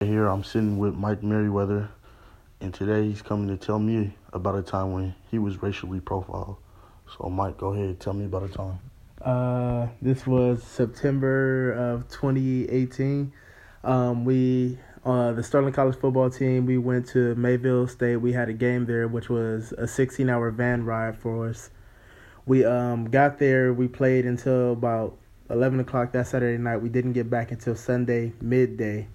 Here I'm sitting with Mike Merriweather, and today he's coming to tell me about a time when he was racially profiled. So, Mike, go ahead, tell me about a time. Uh, this was September of 2018. Um, we, uh, the Sterling College football team, we went to Mayville State. We had a game there, which was a 16-hour van ride for us. We um got there. We played until about 11 o'clock that Saturday night. We didn't get back until Sunday midday.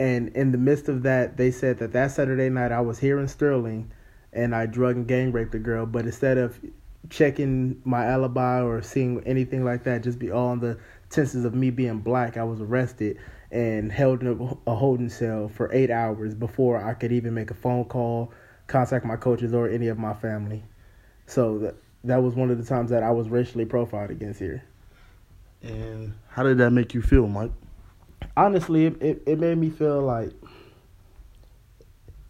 And in the midst of that, they said that that Saturday night I was here in Sterling, and I drug and gang raped a girl. But instead of checking my alibi or seeing anything like that, just be all on the tenses of me being black, I was arrested and held in a, holding cell for eight hours before I could even make a phone call, contact my coaches or any of my family. So that that was one of the times that I was racially profiled against here. And how did that make you feel, Mike? Honestly, it, it, it made me feel like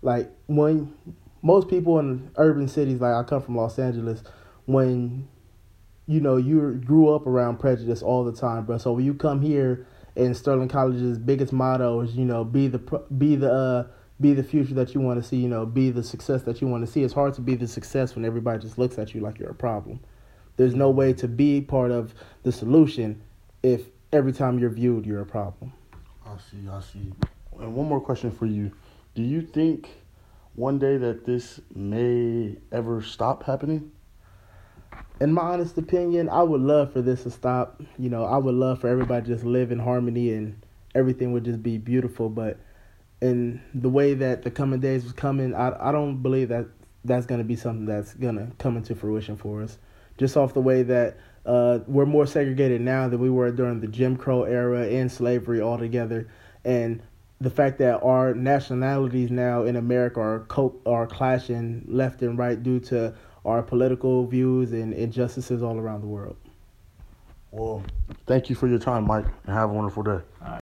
like when most people in urban cities, like I come from Los Angeles, when you know you grew up around prejudice all the time, bro. So when you come here, and Sterling College's biggest motto is you know be the be the uh, be the future that you want to see, you know, be the success that you want to see. It's hard to be the success when everybody just looks at you like you're a problem. There's no way to be part of the solution if every time you're viewed, you're a problem. I see, I see. And one more question for you. Do you think one day that this may ever stop happening? In my honest opinion, I would love for this to stop. You know, I would love for everybody to just live in harmony and everything would just be beautiful. But in the way that the coming days was coming, I I don't believe that that's gonna be something that's gonna come into fruition for us. Just off the way that uh, we're more segregated now than we were during the Jim Crow era and slavery altogether, and the fact that our nationalities now in America are co- are clashing left and right due to our political views and injustices all around the world. Well, thank you for your time, Mike, and have a wonderful day.